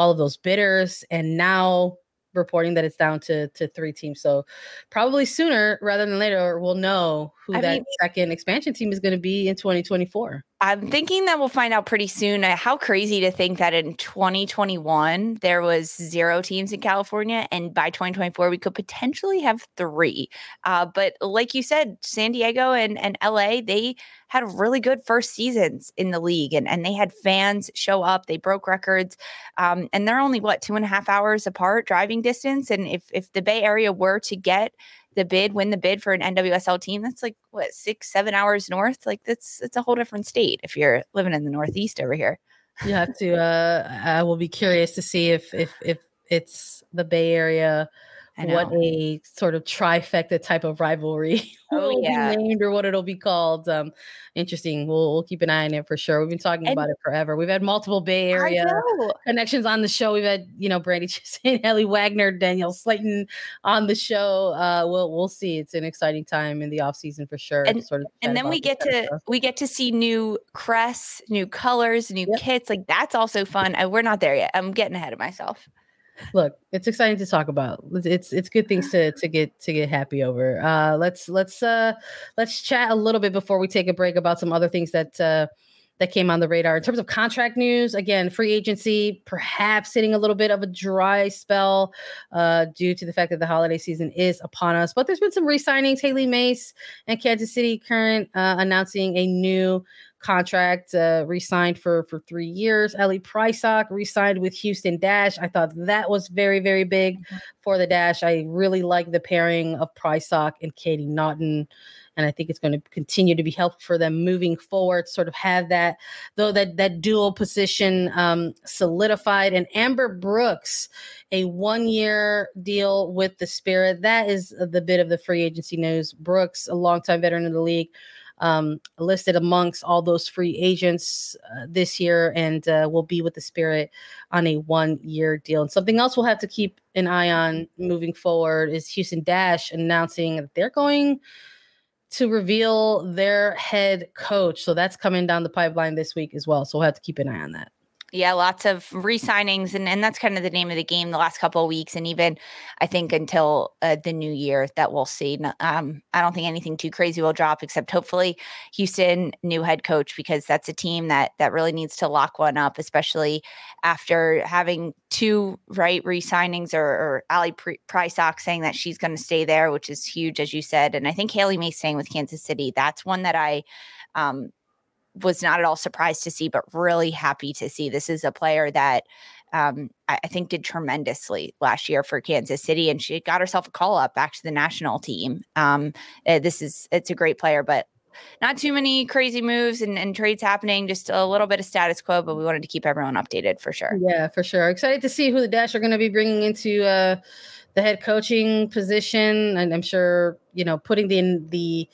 all of those bidders, and now reporting that it's down to to three teams. So probably sooner rather than later, we'll know who I that mean, second expansion team is going to be in 2024. I'm thinking that we'll find out pretty soon. Uh, how crazy to think that in 2021 there was zero teams in California, and by 2024 we could potentially have three. Uh, but like you said, San Diego and and LA they had really good first seasons in the league, and and they had fans show up. They broke records, um, and they're only what two and a half hours apart driving distance. And if if the Bay Area were to get the bid, win the bid for an NWSL team, that's like what six, seven hours north. Like that's it's a whole different state if you're living in the Northeast over here. You have to. Uh, I will be curious to see if if if it's the Bay Area what a sort of trifecta type of rivalry oh, will yeah. be named or what it'll be called. Um, interesting. We'll, we'll keep an eye on it for sure. We've been talking and, about it forever. We've had multiple Bay Area connections on the show. We've had, you know, Brandi Chastain, Aly Wagner, Danielle Slaton on the show. Uh, we'll we'll see. It's an exciting time in the off season for sure. And, sort of and then we get to stuff. we get to see new crests, new colors, new yep. kits. Like that's also fun. I, we're not there yet. I'm getting ahead of myself look it's exciting to talk about. It's it's good things to to get to get happy over. Uh let's let's uh let's chat a little bit before we take a break about some other things that uh that came on the radar. In terms of contract news, again, free agency perhaps hitting a little bit of a dry spell uh, due to the fact that the holiday season is upon us. But there's been some re-signings. Hailie Mace and Kansas City Current uh, announcing a new contract uh, re-signed for for three years. Ally Prysock re-signed with Houston Dash. I thought that was very very big mm-hmm. for the Dash. I really like the pairing of Prysock and Katie Naughton and I think it's going to continue to be helpful for them moving forward. Sort of have that though that that dual position um, solidified. And Amber Brooks, a one year deal with the Spirit. That is the bit of the free agency news. Brooks, a longtime veteran of the league. Um, listed amongst all those free agents uh, this year and uh, will be with the Spirit on a one year deal. And something else we'll have to keep an eye on moving forward is Houston Dash announcing that they're going to reveal their head coach. So that's coming down the pipeline this week as well. So we'll have to keep an eye on that. Yeah, lots of re-signings, and, and that's kind of the name of the game the last couple of weeks, and even I think until uh, the new year that we'll see. Um, I don't think anything too crazy will drop, except hopefully Houston new head coach because that's a team that that really needs to lock one up, especially after having two right re-signings or, or Ally Prysock saying that she's going to stay there, which is huge, as you said, and I think Hailie Mace staying with Kansas City. That's one that I um, was not at all surprised to see, but really happy to see. This is a player that um, I, I, think did tremendously last year for Kansas City, and she got herself a call up back to the national team. Um, uh, this is it's a great player, but not too many crazy moves and, and, trades happening. Just a little bit of status quo, but we wanted to keep everyone updated for sure. Yeah, for sure. Excited to see who the Dash are going to be bringing into uh, the head coaching position, and I'm sure you know putting the in the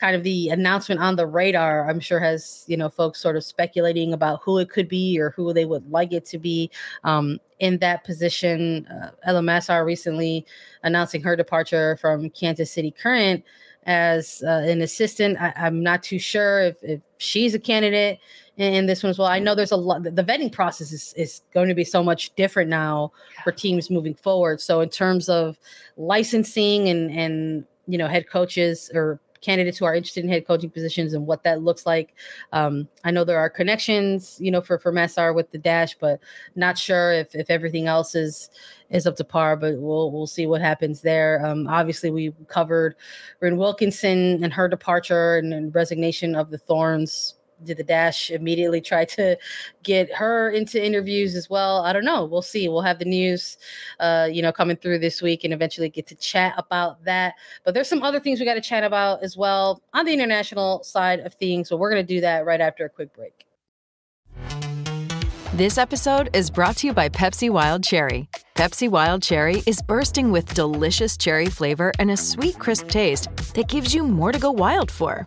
kind of the announcement on the radar, I'm sure has, you know, folks sort of speculating about who it could be or who they would like it to be um, in that position. Uh, Ella recently announcing her departure from Kansas City Current as uh, an assistant. I, am not too sure if, if she's a candidate in, in, this one as well. I know there's a lot, the vetting process is, is going to be so much different now for teams moving forward. So in terms of licensing and, and, you know, head coaches or candidates who are interested in head coaching positions and what that looks like. Um, I know there are connections, you know, for for Masar with the dash, but not sure if if everything else is is up to par. But we'll we'll see what happens there. Um, obviously, we covered Rhian Wilkinson and her departure and, and resignation of the Thorns did the dash immediately try to get her into interviews as well? I don't know. We'll see. We'll have the news uh you know coming through this week and eventually get to chat about that. But there's some other things we got to chat about as well on the international side of things so we're going to do that right after a quick break. This episode is brought to you by pepsi wild cherry. Pepsi wild cherry is bursting with delicious cherry flavor and a sweet crisp taste that gives you more to go wild for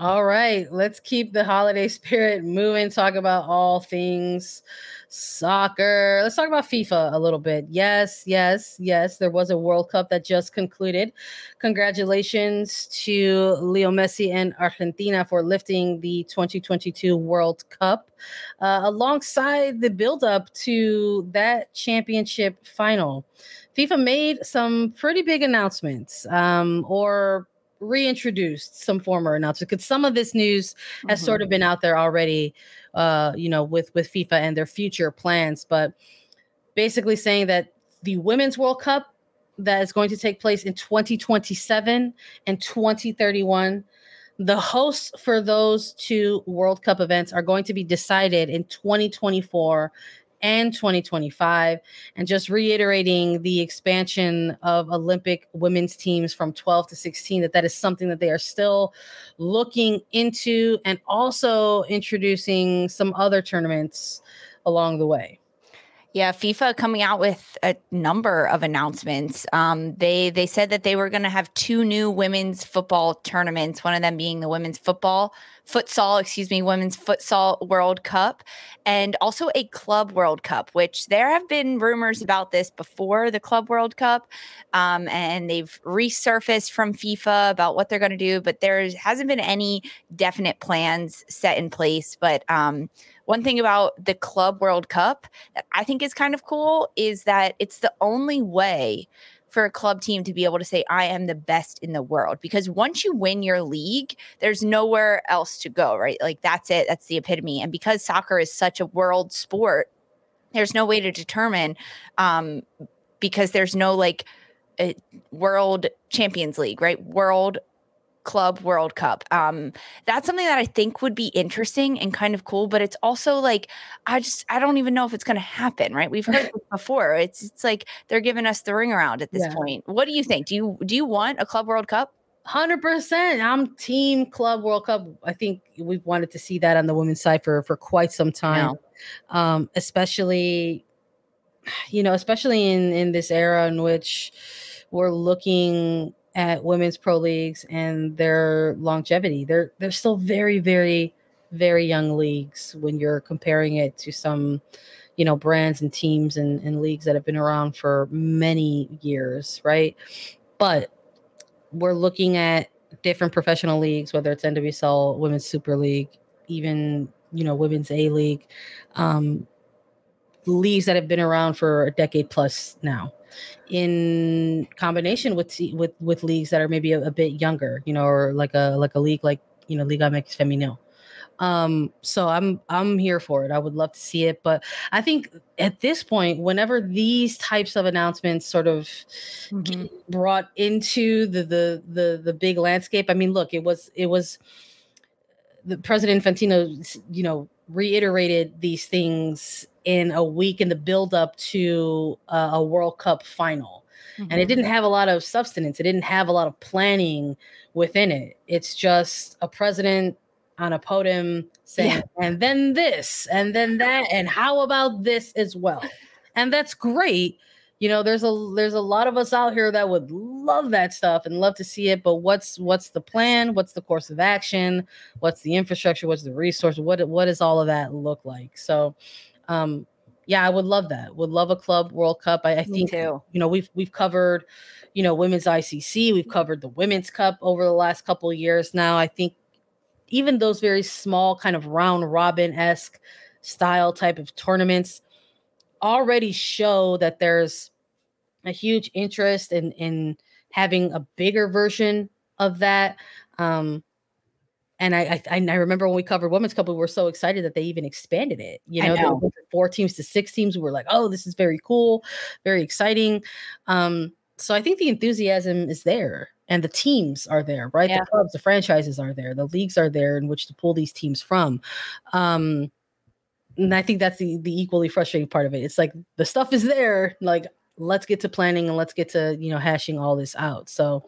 All right, let's keep the holiday spirit moving. Talk about all things soccer. Let's talk about FIFA a little bit. Yes, yes, yes. There was a World Cup that just concluded. Congratulations to Leo Messi and Argentina for lifting the 2022 World Cup uh, alongside the build up to that championship final. FIFA made some pretty big announcements um, or reintroduced some former announcements because some of this news has mm-hmm. sort of been out there already uh, you know, with with FIFA and their future plans. But basically saying that the Women's World Cup that is going to take place in 2027 and 2031 the hosts for those two World Cup events are going to be decided in 2024 and 2025, and just reiterating the expansion of Olympic women's teams from 12 to 16, that that is something that they are still looking into, and also introducing some other tournaments along the way. Yeah, FIFA coming out with a number of announcements. Um, they they said that they were going to have two new women's football tournaments. One of them being the women's football futsal, excuse me, women's futsal World Cup, and also a club World Cup. Which there have been rumors about this before the club World Cup, um, and they've resurfaced from FIFA about what they're going to do, but there hasn't been any definite plans set in place. But um, one thing about the Club World Cup that I think is kind of cool is that it's the only way for a club team to be able to say, I am the best in the world. Because once you win your league, there's nowhere else to go, right? Like that's it. That's the epitome. And because soccer is such a world sport, there's no way to determine um, because there's no like world champions league, right? World Club World Cup. Um, that's something that I think would be interesting and kind of cool, but it's also like I just I don't even know if it's going to happen. Right? We've heard before. It's it's like they're giving us the ring around at this yeah. point. What do you think? Do you do you want a Club World Cup? Hundred percent. I'm Team Club World Cup. I think we've wanted to see that on the women's side for for quite some time, um, especially you know, especially in in this era in which we're looking at women's pro leagues and their longevity. They're they're still very very very young leagues when you're comparing it to some you know brands and teams and, and leagues that have been around for many years, right? But we're looking at different professional leagues, whether it's NWSL, Women's Super League, even you know Women's A League, um, leagues that have been around for a decade plus now in combination with with with leagues that are maybe a, a, bit younger, you know, or like a like a league like you know Liga MX Femenil. Um, so I'm I'm here for it. I would love to see it, but I think at this point, whenever these types of announcements sort of mm-hmm. brought into the the the the big landscape, I mean, look, it was it was the President Infantino, you know, reiterated these things in a week in the build up to uh, a World Cup final. Mm-hmm. And it mm-hmm. didn't have a lot of substance. It didn't have a lot of planning within it. It's just a president on a podium saying, yeah. and then this, and then that, and how about this as well? And that's great you know there's a there's a lot of us out here that would love that stuff and love to see it but what's what's the plan what's the course of action what's the infrastructure what's the resource what what does all of that look like so um yeah i would love that. Would love a club world cup. I, I think you know we've we've covered you know women's icc we've covered the women's cup over the last couple of years now. I think even those very small kind of round robin-esque style type of tournaments already show that there's a huge interest in in having a bigger version of that. Um, and I, I, I remember when we covered women's cup, we were so excited that they even expanded it. You know, know. four teams to six teams. We were like, oh, this is very cool, very exciting. Um, so I think the enthusiasm is there, and the teams are there, right? Yeah. The clubs, the franchises are there, the leagues are there in which to pull these teams from. Um, and I think that's the the equally frustrating part of it. It's like the stuff is there, like let's get to planning and let's get to you know hashing all this out. So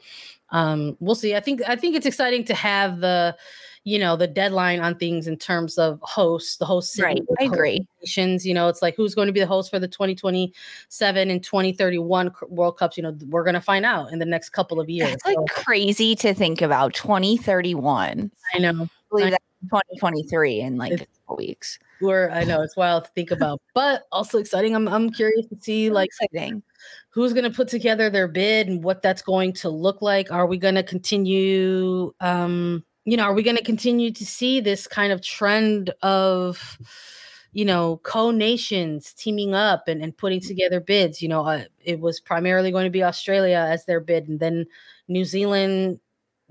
um we'll see. I think I think it's exciting to have the you know the deadline on things in terms of hosts the host right i agree nations you know it's like who's going to be the host for the 2027 and 2031 world cups you know we're going to find out in the next couple of years It's like so. crazy to think about 2031 i know I believe that 2023 and like it's, couple weeks we're I know it's wild to think about, but also exciting. I'm I'm curious to see like exciting. who's going to put together their bid and what that's going to look like. Are we going to continue? Um, you know, are we going to continue to see this kind of trend of you know co-nations teaming up and, and putting together bids? You know, uh, it was primarily going to be Australia as their bid, and then New Zealand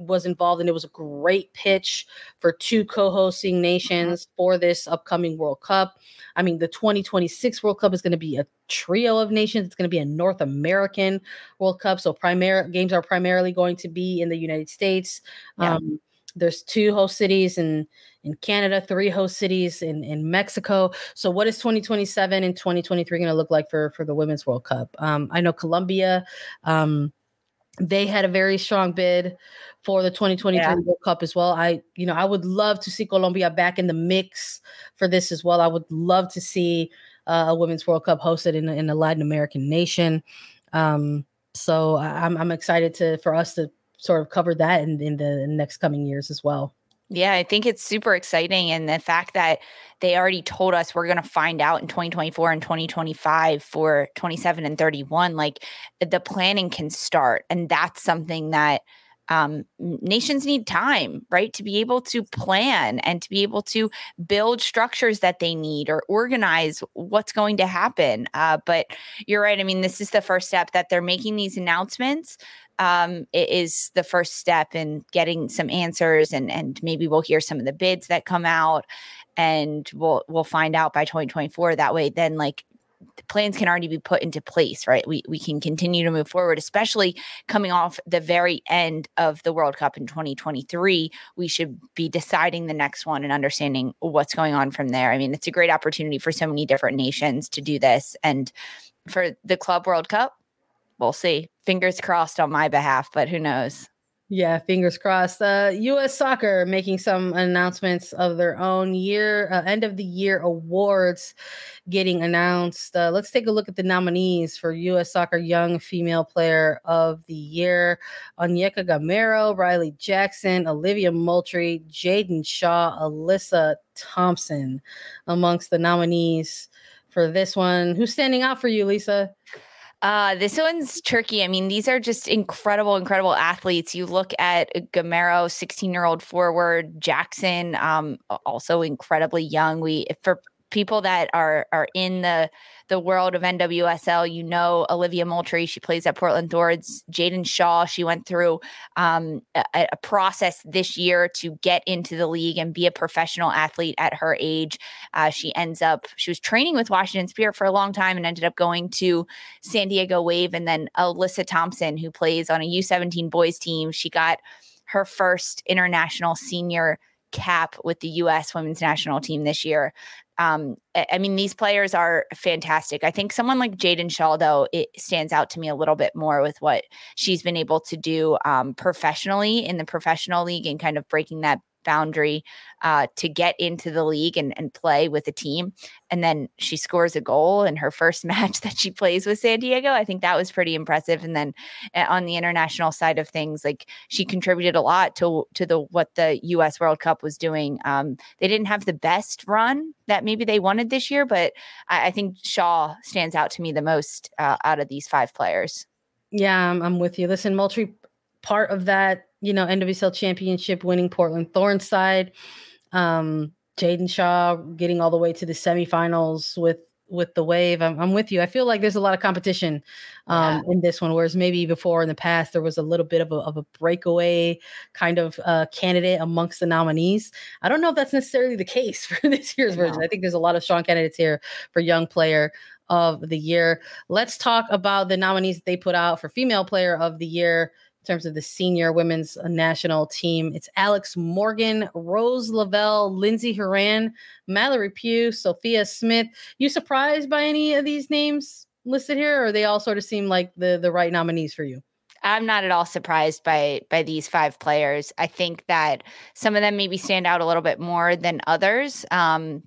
was involved and it was a great pitch for two co-hosting mm-hmm. nations for this upcoming World Cup. I mean, the 2026 World Cup is going to be a trio of nations. It's going to be a North American World Cup. So primary games are primarily going to be in the United States. Yeah. Um, there's two host cities in in Canada, three host cities in in Mexico. So what is 2027 and 2023 going to look like for for the Women's World Cup? Um, I know Colombia, um, they had a very strong bid for the 2023 yeah. World Cup as well. I, you know, I would love to see Colombia back in the mix for this as well. I would love to see uh, a Women's World Cup hosted in, in a Latin American nation. Um, so I'm, I'm excited to for us to sort of cover that in, in the next coming years as well. Yeah, I think it's super exciting. And the fact that they already told us we're going to find out in 2024 and 2025 for 27 and 31, like the planning can start. And that's something that um, nations need time, right, to be able to plan and to be able to build structures that they need or organize what's going to happen. Uh, but you're right. I mean, this is the first step that they're making these announcements. Um, it is the first step in getting some answers, and and maybe we'll hear some of the bids that come out, and we'll we'll find out by 2024. That way, then like plans can already be put into place, right? We we can continue to move forward, especially coming off the very end of the World Cup in 2023. We should be deciding the next one and understanding what's going on from there. I mean, it's a great opportunity for so many different nations to do this, and for the Club World Cup, we'll see. Fingers crossed on my behalf, but who knows? Yeah, fingers crossed. Uh, U.S. Soccer making some announcements of their own year uh, end of the year awards getting announced. Uh, let's take a look at the nominees for U.S. Soccer Young Female Player of the Year: Onyeka Gamero, Riley Jackson, Olivia Moultrie, Jaedyn Shaw, Alyssa Thompson, amongst the nominees for this one. Who's standing out for you, Lisa? Uh, this one's tricky. I mean, these are just incredible, incredible athletes. You look at Gamero, 16 year old forward, Jackson, um, also incredibly young. We, for people that are are in the the world of NWSL, you know Olivia Moultrie. She plays at Portland Thorns. Jaedyn Shaw. She went through um, a, a, process this year to get into the league and be a professional athlete at her age. Uh, she ends up. She was training with Washington Spirit for a long time and ended up going to San Diego Wave. And then Alyssa Thompson, who plays on a U17 boys team, she got her first international senior cap with the U.S. women's national team this year. Um, I mean, these players are fantastic. I think someone like Jaedyn Shaw, though, it stands out to me a little bit more with what she's been able to do um, professionally in the professional league and kind of breaking that boundary uh, to get into the league and, and play with a team. And then she scores a goal in her first match that she plays with San Diego. I think that was pretty impressive. And then uh, on the international side of things, like she contributed a lot to to the what the U.S. World Cup was doing. Um, they didn't have the best run that maybe they wanted this year, but I, I think Shaw stands out to me the most uh, out of these five players. Yeah, I'm, I'm with you. Listen, Moultrie, part of that you know, NWSL championship winning Portland Thorns side. Um, Jaedyn Shaw getting all the way to the semifinals with with the wave. I'm, I'm, with you. I feel like there's a lot of competition um, yeah. in this one, whereas maybe before in the past there was a little bit of a, of a breakaway kind of uh, candidate amongst the nominees. I don't know if that's necessarily the case for this year's version. I think there's a lot of strong candidates here for young player of the year. Let's talk about the nominees that they put out for female player of the year in terms of the senior women's uh, national team. It's Alex Morgan, Rose Lavelle, Lindsey Horan, Mallory Pugh, Sophia Smith. You surprised by any of these names listed here, or they all sort of seem like the the right nominees for you? I'm not at all surprised by by these five players. I think that some of them maybe stand out a little bit more than others. Um,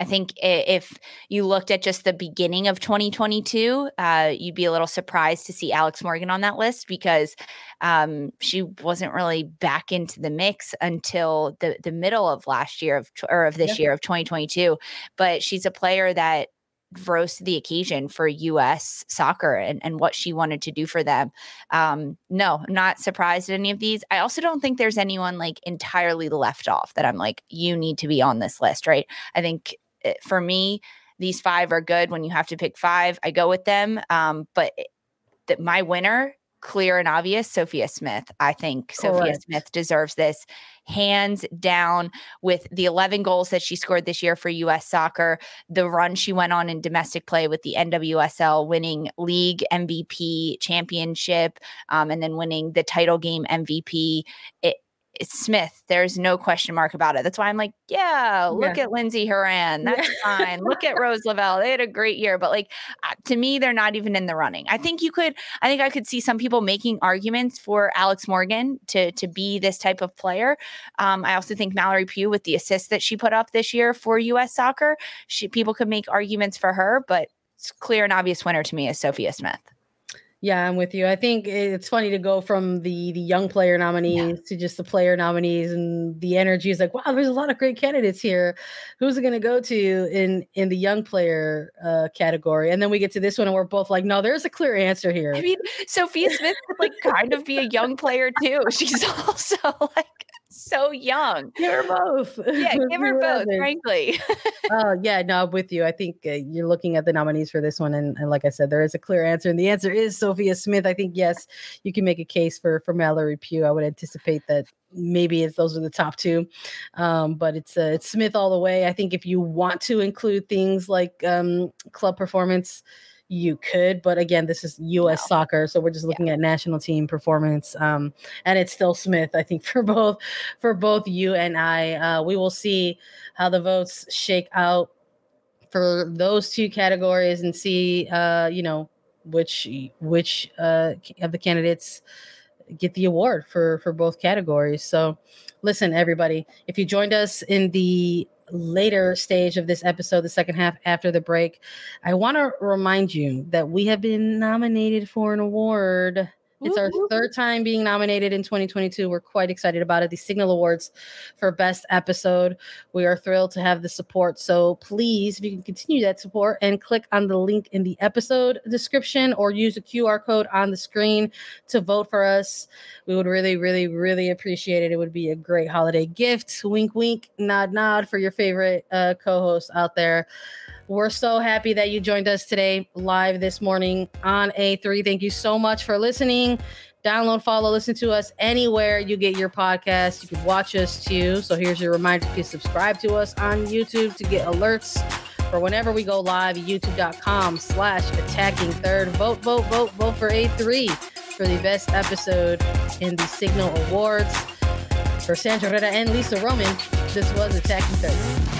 I think if you looked at just the beginning of 2022, uh, you'd be a little surprised to see Alex Morgan on that list because um, she wasn't really back into the mix until the the middle of last year of or of this yeah. year of 2022. But she's a player that rose to the occasion for US soccer and, and what she wanted to do for them. Um, no, not surprised at any of these. I also don't think there's anyone like entirely left off that I'm like, you need to be on this list, right? I think Eh, for me, these five are good. When you have to pick five, I go with them. Um, but that my winner, clear and obvious, Sophia Smith. I think Correct. Sophia Smith deserves this hands down with the 11 goals that she scored this year for US soccer, the run she went on in domestic play with the NWSL, winning league MVP championship, um, and then winning the title game MVP. It, Smith, there's no question mark about it. That's why I'm like, yeah, look Yeah. at Lindsey Horan. That's fine. Look at Rose Lavelle. They had a great year. But like uh, to me, they're not even in the running. I think you could, I think I could see some people making arguments for Alex Morgan to to be this type of player. Um, I also think Mallory Pugh with the assists that she put up this year for US soccer, she people could make arguments for her, but it's clear and obvious winner to me is Sophia Smith. Yeah, I'm with you. I think it's funny to go from the the young player nominees to just the player nominees, and the energy is like, wow, there's a lot of great candidates here. Who's it going to go to in in the young player uh, category? And then we get to this one, and we're both like, no, there's a clear answer here. I mean, Sophia Smith could like kind of be a young player too. She's also like so young. Give her both. Yeah, give her both, frankly. Oh yeah, no, I'm with you. I think uh, you're looking at the nominees for this one, and, and like I said, there is a clear answer, and the answer is Sophia Smith. I think yes, you can make a case for for Mallory Pugh. I would anticipate that maybe it's those are the top two, um, but it's uh, it's Smith all the way. I think if you want to include things like um, club performance. You could, but again, this is U.S. No. soccer, so we're just looking at national team performance, um, and it's still Smith. I think for both, for both you and I, uh, we will see how the votes shake out for those two categories and see uh you know which which uh of the candidates get the award for for both categories so listen everybody if you joined us in the later stage of this episode the second half after the break i want to remind you that we have been nominated for an award it's our third time being nominated in 2022. We're quite excited about it. The Signal Awards for Best Episode. We are thrilled to have the support. So please, if you can continue that support and click on the link in the episode description or use the QR code on the screen to vote for us, we would really, really, really appreciate it. It would be a great holiday gift. Wink, wink, nod, nod for your favorite uh, co hosts out there. We're so happy that you joined us today live this morning on A3. Thank you so much for listening. Download, follow, listen to us anywhere you get your podcast. You can watch us too. So here's your reminder to subscribe to us on YouTube to get alerts for whenever we go live. YouTube.com slash attacking third. Vote, vote, vote, vote for A3 for the best episode in the Signal Awards. For Sandra Herrera and Lisa Roman, this was Attacking Third.